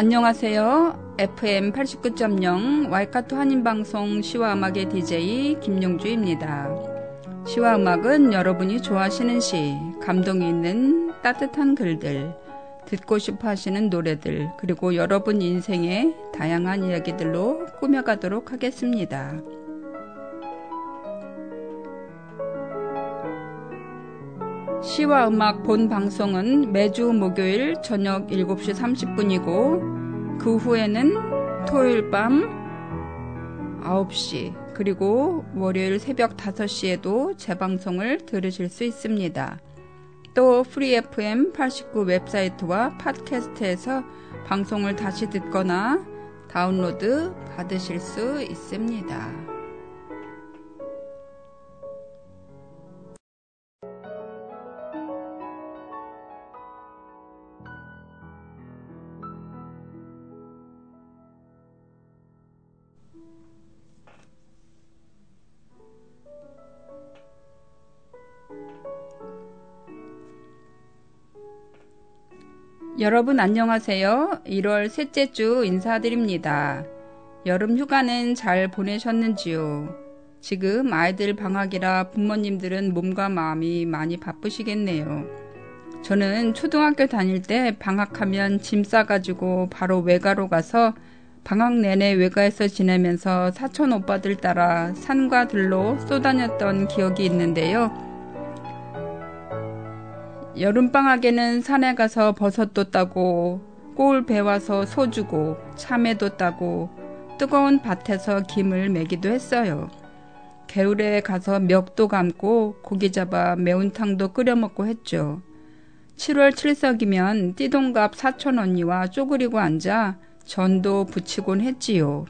안녕하세요. FM 89.0 와이카토 한인방송 시와 음악의 DJ 김용주입니다. 시와 음악은 여러분이 좋아하시는 시, 감동이 있는 따뜻한 글들, 듣고 싶어 하시는 노래들, 그리고 여러분 인생의 다양한 이야기들로 꾸며가도록 하겠습니다. 시와 음악 본 방송은 매주 목요일 저녁 7시 30분이고 그 후에는 토요일 밤 9시 그리고 월요일 새벽 5시에도 재방송을 들으실 수 있습니다. 또 프리 FM 89 웹사이트와 팟캐스트에서 방송을 다시 듣거나 다운로드 받으실 수 있습니다. 여러분 안녕하세요. 1월 셋째 주 인사드립니다. 여름 휴가는 잘 보내셨는지요? 지금 아이들 방학이라 부모님들은 몸과 마음이 많이 바쁘시겠네요. 저는 초등학교 다닐 때 방학하면 짐 싸가지고 바로 외가로 가서 방학 내내 외가에서 지내면서 사촌 오빠들 따라 산과 들로 쏘다녔던 기억이 있는데요. 여름방학에는 산에 가서 버섯도 따고 꼴 배와서 소 주고 참외도 따고 뜨거운 밭에서 김을 매기도 했어요. 겨울에 가서 멱도 감고 고기 잡아 매운탕도 끓여 먹고 했죠. 7월 7석이면 띠동갑 사촌 언니와 쪼그리고 앉아 전도 붙이곤 했지요.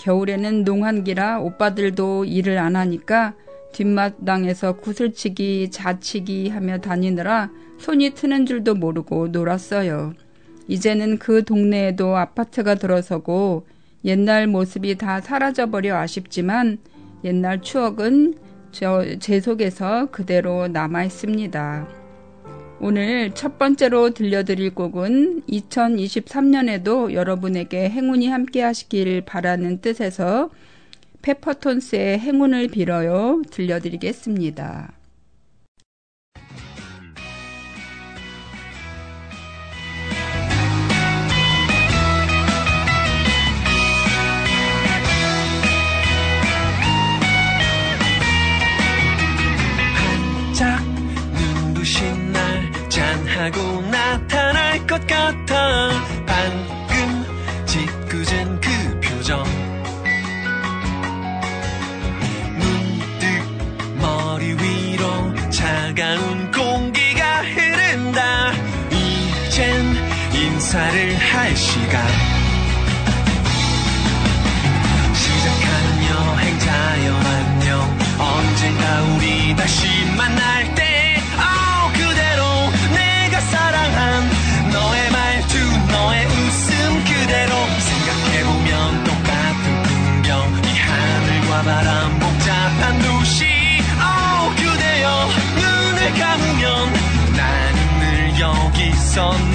겨울에는 농한기라 오빠들도 일을 안 하니까 뒷마당에서 구슬치기, 자치기 하며 다니느라 손이 트는 줄도 모르고 놀았어요. 이제는 그 동네에도 아파트가 들어서고 옛날 모습이 다 사라져버려 아쉽지만 옛날 추억은 저, 제 속에서 그대로 남아 있습니다. 오늘 첫 번째로 들려드릴 곡은 2023년에도 여러분에게 행운이 함께 하시길 바라는 뜻에서 페퍼톤스의 행운을 빌어요 들려드리겠습니다. 하고 나타날 것 같아 여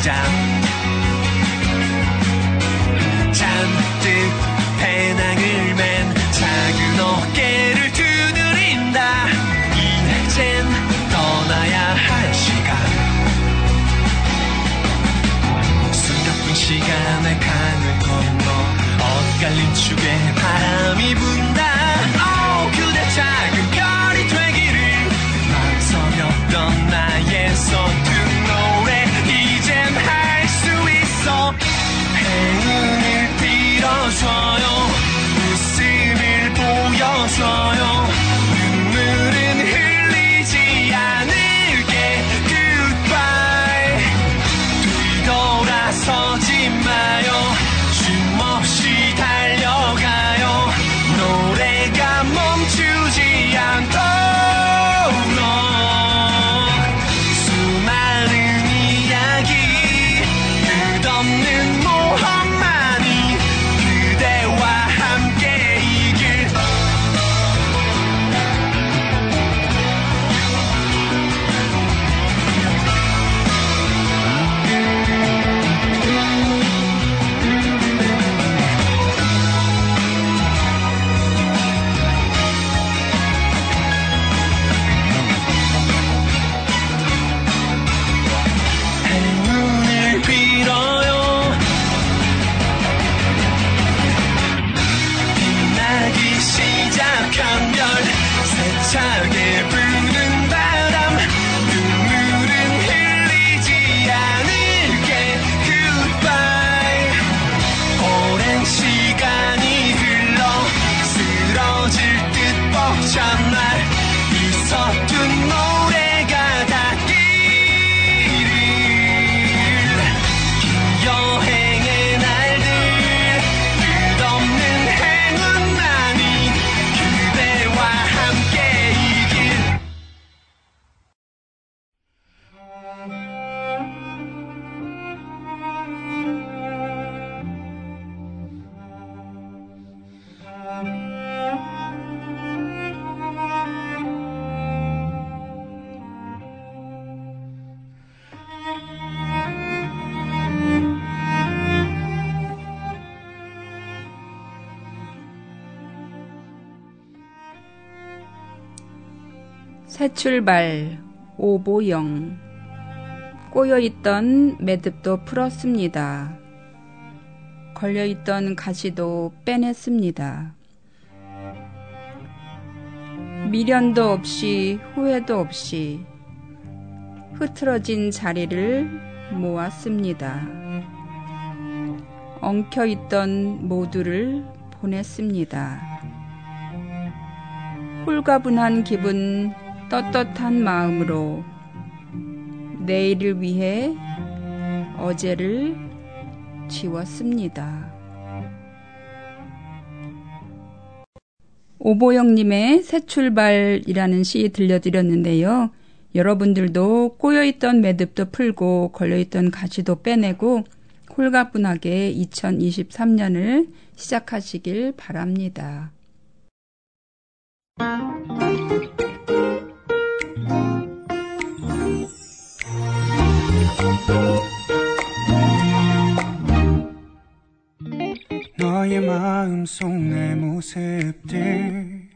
시작. 잔뜩 배낭을 맨 작은 어깨를 두드린다. 이젠 떠나야 할 시간. 숨가쁜 시간의 강을 건너 엇갈린 축에 새 출발 오보영 꼬여있던 매듭도 풀었습니다. 걸려있던 가시도 빼냈습니다. 미련도 없이 후회도 없이 흐트러진 자리를 모았습니다. 엉켜있던 모두를 보냈습니다. 홀가분한 기분, 떳떳한 마음으로 내일을 위해 어제를 지웠습니다. 오보영님의 새 출발이라는 시 들려드렸는데요. 여러분들도 꼬여있던 매듭도 풀고 걸려있던 가시도 빼내고 홀가분하게 2023년을 시작하시길 바랍니다. 너의 마음속 내 모습들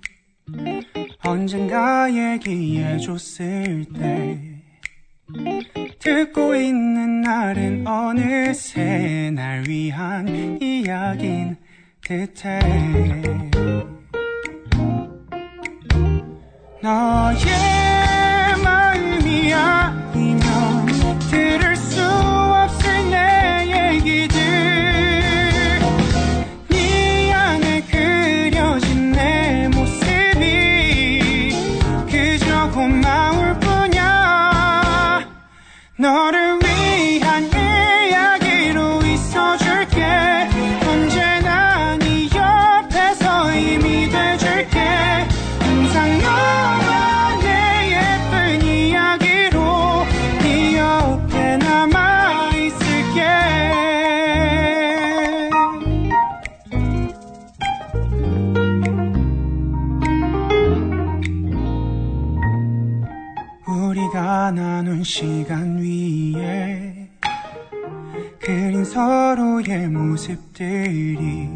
언젠가 얘기해줬을 때 듣고 있는 날은 어느새 날 위한 이야긴 듯해. 너의 마음이 아 고마울 뿐이야 너를 시간 위에 그린 서로의 모습들이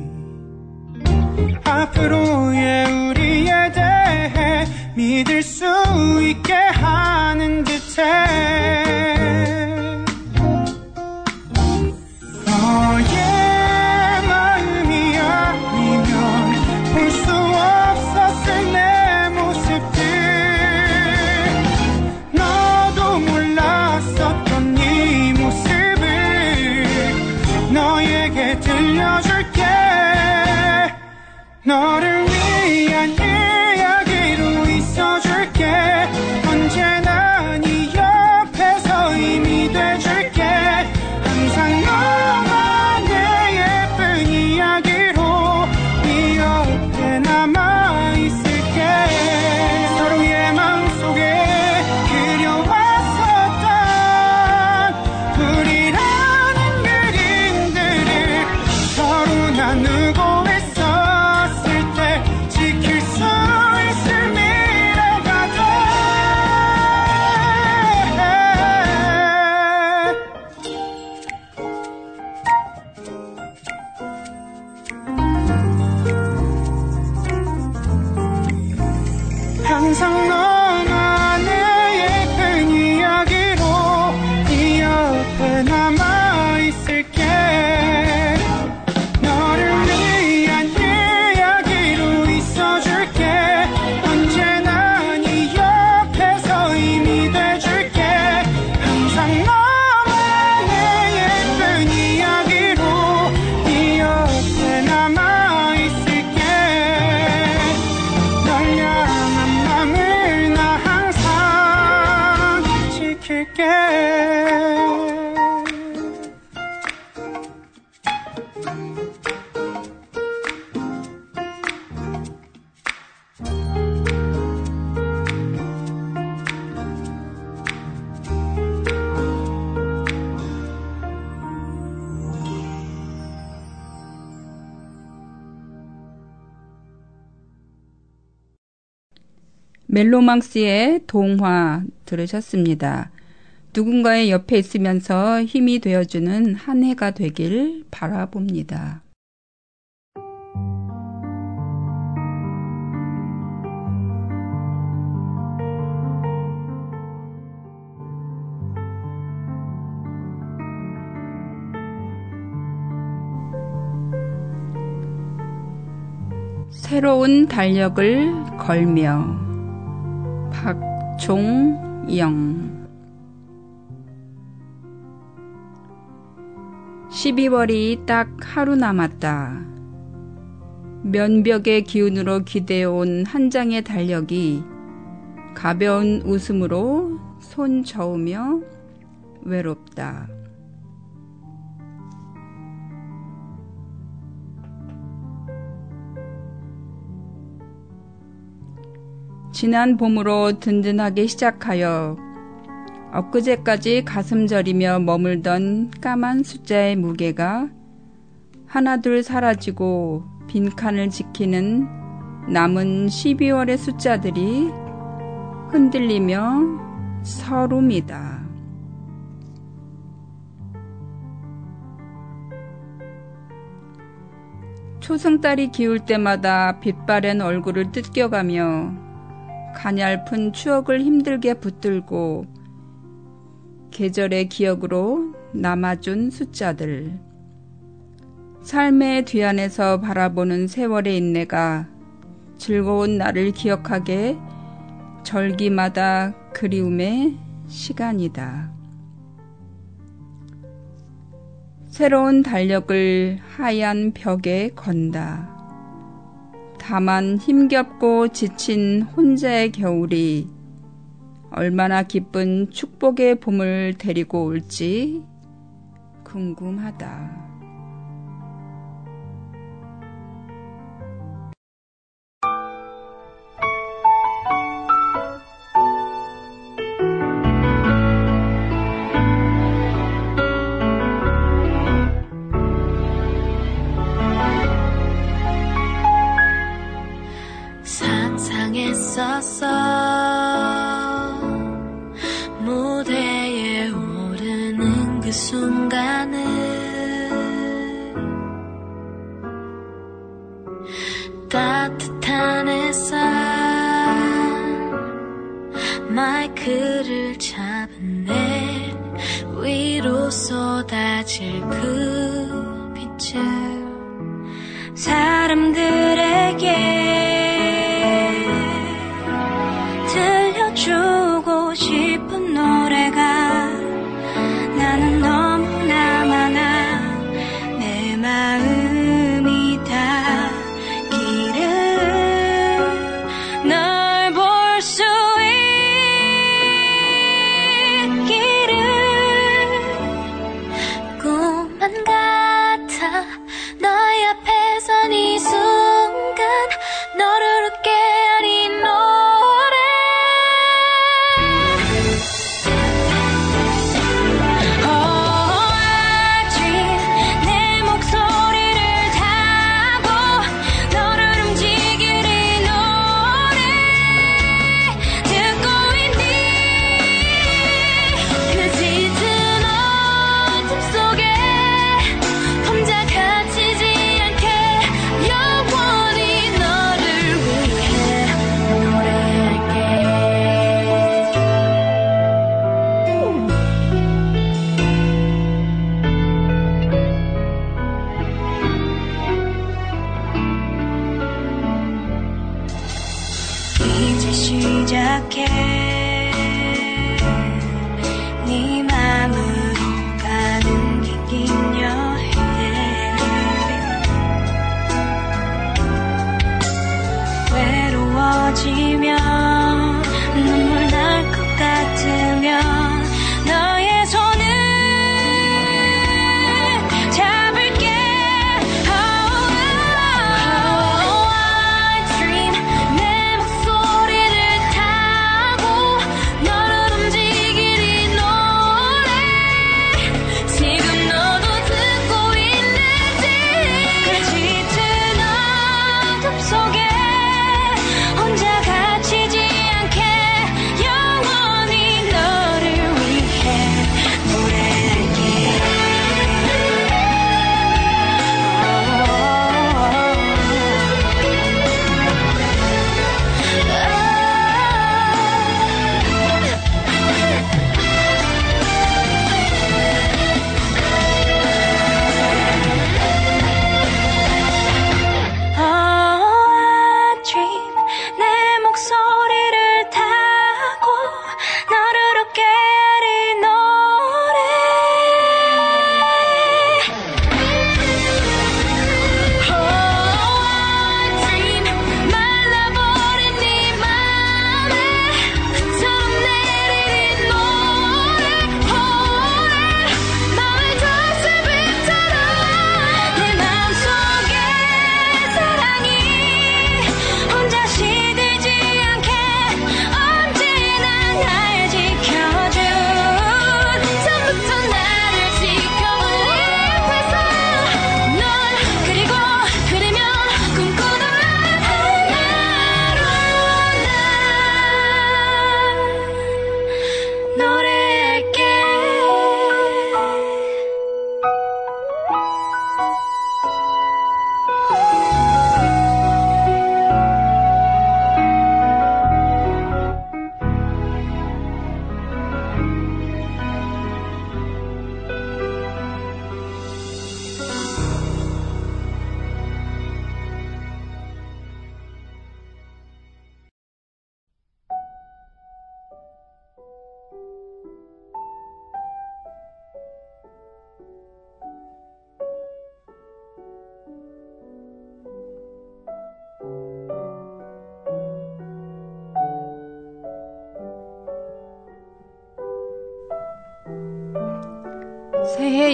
앞으로의 우리에 대해 믿을 수 있게 하는 듯해 멜로망스의 동화 들으셨습니다. 누군가의 옆에 있으면서 힘이 되어주는 한 해가 되길 바라봅니다. 새로운 달력을 걸며 박 종영 12월이 딱 하루 남았다. 면벽의 기운으로 기대어온 한 장의 달력이 가벼운 웃음으로 손 저으며 외롭다. 지난 봄으로 든든하게 시작하여 엊그제까지 가슴 저리며 머물던 까만 숫자의 무게가 하나둘 사라지고 빈칸을 지키는 남은 12월의 숫자들이 흔들리며 서름이다. 초승달이 기울 때마다 빛바랜 얼굴을 뜯겨가며 가냘픈 추억을 힘들게 붙들고 계절의 기억으로 남아준 숫자들. 삶의 뒤안에서 바라보는 세월의 인내가 즐거운 나를 기억하게 절기마다 그리움의 시간이다. 새로운 달력을 하얀 벽에 건다. 다만 힘겹고 지친 혼자의 겨울이 얼마나 기쁜 축복의 봄을 데리고 올지 궁금하다.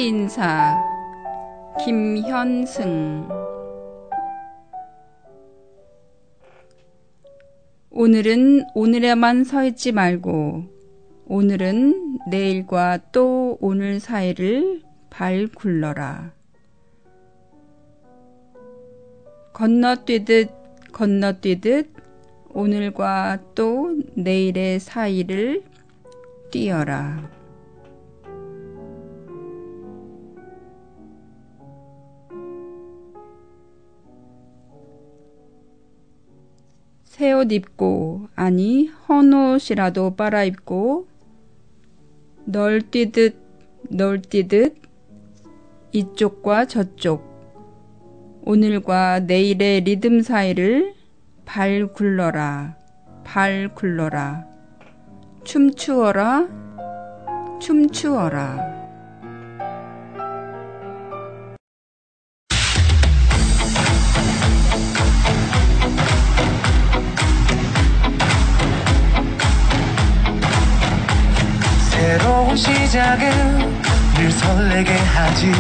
인사 김현승 오늘은 오늘에만 서 있지 말고 오늘은 내일과 또 오늘 사이를 발 굴러라. 건너뛰듯 건너뛰듯 오늘과 또 내일의 사이를 뛰어라. 새 옷 입고 아니 헌 옷이라도 빨아입고 널 뛰듯 널 뛰듯 이쪽과 저쪽 오늘과 내일의 리듬 사이를 발 굴러라 발 굴러라 춤추어라 춤추어라. 하지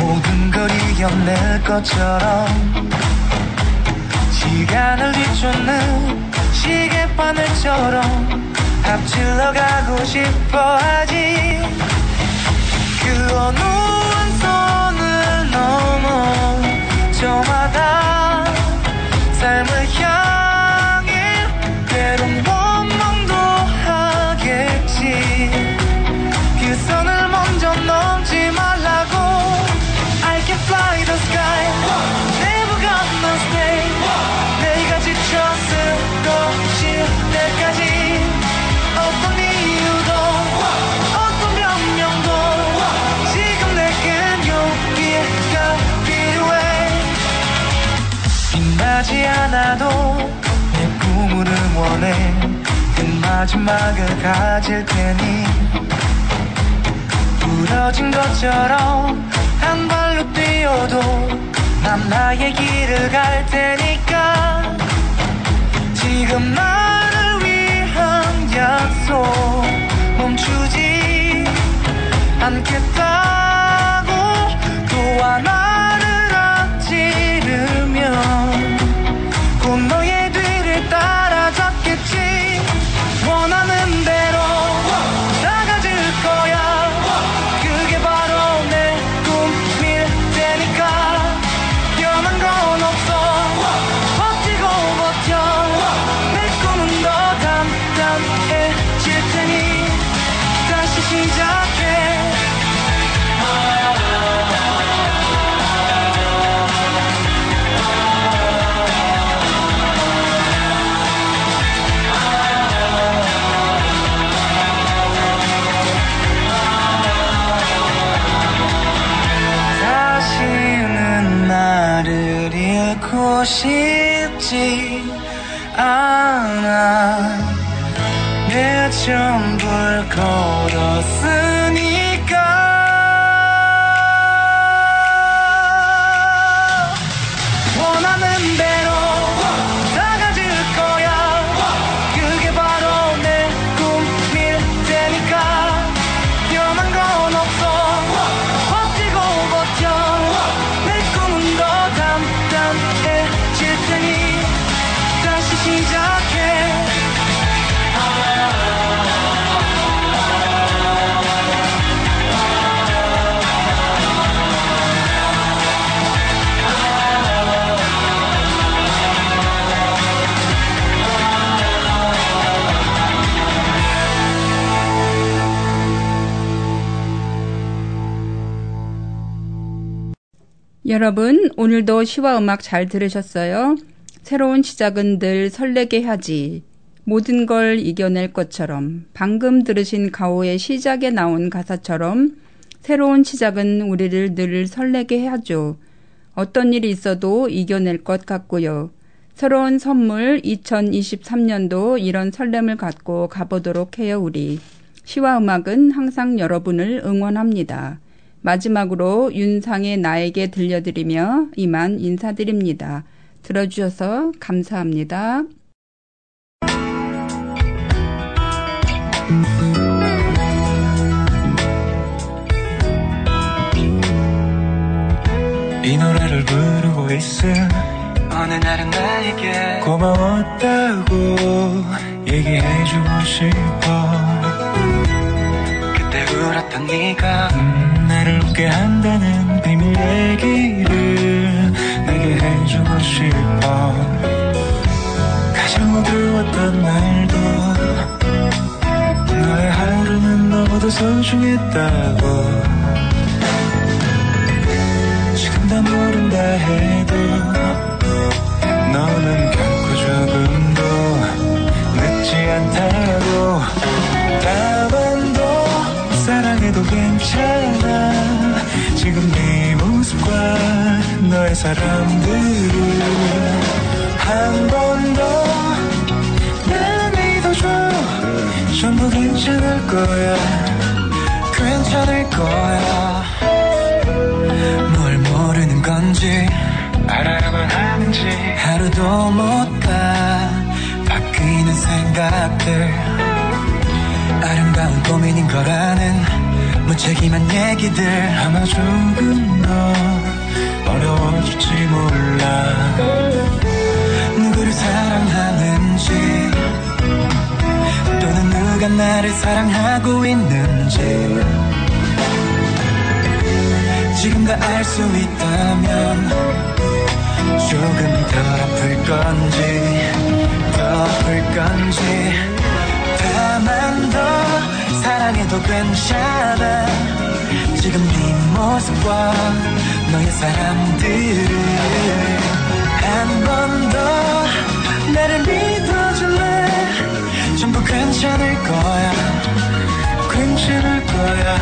모든 걸 이겨낼 것처럼 시간을 뒤쫓는 시계바늘처럼 앞질러 가고 싶어 하지 그 어느 마지막을 가질 테니 부러진 것처럼 한 발로 뛰어도 난 나의 길을 갈 테니까 지금 나를 위한 약속 멈추지 않겠다고 또 하나를 앞지르면 心。 여러분, 오늘도 시와 음악 잘 들으셨어요? 새로운 시작은 늘 설레게 하지. 모든 걸 이겨낼 것처럼 방금 들으신 가오의 시작에 나온 가사처럼 새로운 시작은 우리를 늘 설레게 하죠. 어떤 일이 있어도 이겨낼 것 같고요. 새로운 선물 2023년도 이런 설렘을 갖고 가보도록 해요, 우리. 시와 음악은 항상 여러분을 응원합니다. 마지막으로 윤상의 나에게 들려드리며 이만 인사드립니다. 들어주셔서 감사합니다. 이 노래를 부르고 있어 어느 날은 나에게 고마웠다고 얘기해주고 싶어 그때 울었던 네가 음, 나를 웃게 한다는 비밀 얘기를 내게 해주고 싶어. 가장 어두웠던 날도 너의 하루는 너보다 소중했다고. 지금 다 모른다 해도 너는 결코 조금도 않다고 지금 네 모습과 너의 사람들을 한 번더 나를 믿어줘. 전부 괜찮을 거야. 괜찮을 거야. 뭘 모르는 건지 알아야만 하는지. 하루도 못 가 바뀌는 생각들. 아름다운 고민인 거라는 무책임한 얘기들 아마 조금 더 어려워질지 몰라. 누구를 사랑하는지 또는 누가 나를 사랑하고 있는지. 지금 다 알 수 있다면 조금 덜 아플 건지 더 아플 건지 사랑해도 괜찮아 지금 네 모습과 너의 사람들을 한 번 더 나를 믿어줄래? 전부 괜찮을 거야. 괜찮을 거야.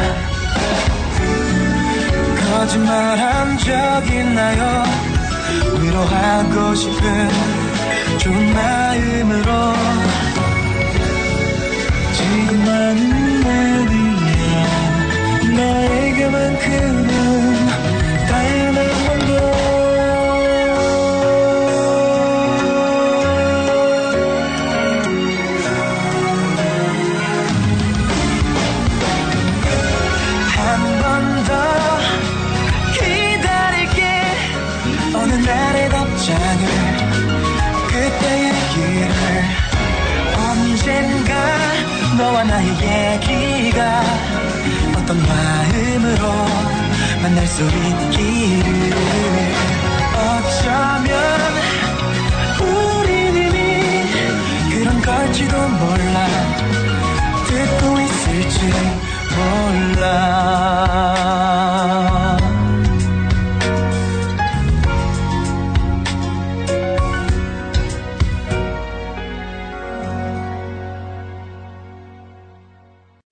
거짓말한 적 있나요. 위로하고 싶은 좋은 마음으로. 지금만은 아니야 나에게만큼은 다양한 건한번 더 기다릴게. 어느 날의 답장을. 그때의 길을 언젠가 너와 나의 얘기가 어떤 마음으로 만날 수 있기를 어쩌면 우린 이미 그런 걸지도 몰라. 듣고 있을지 몰라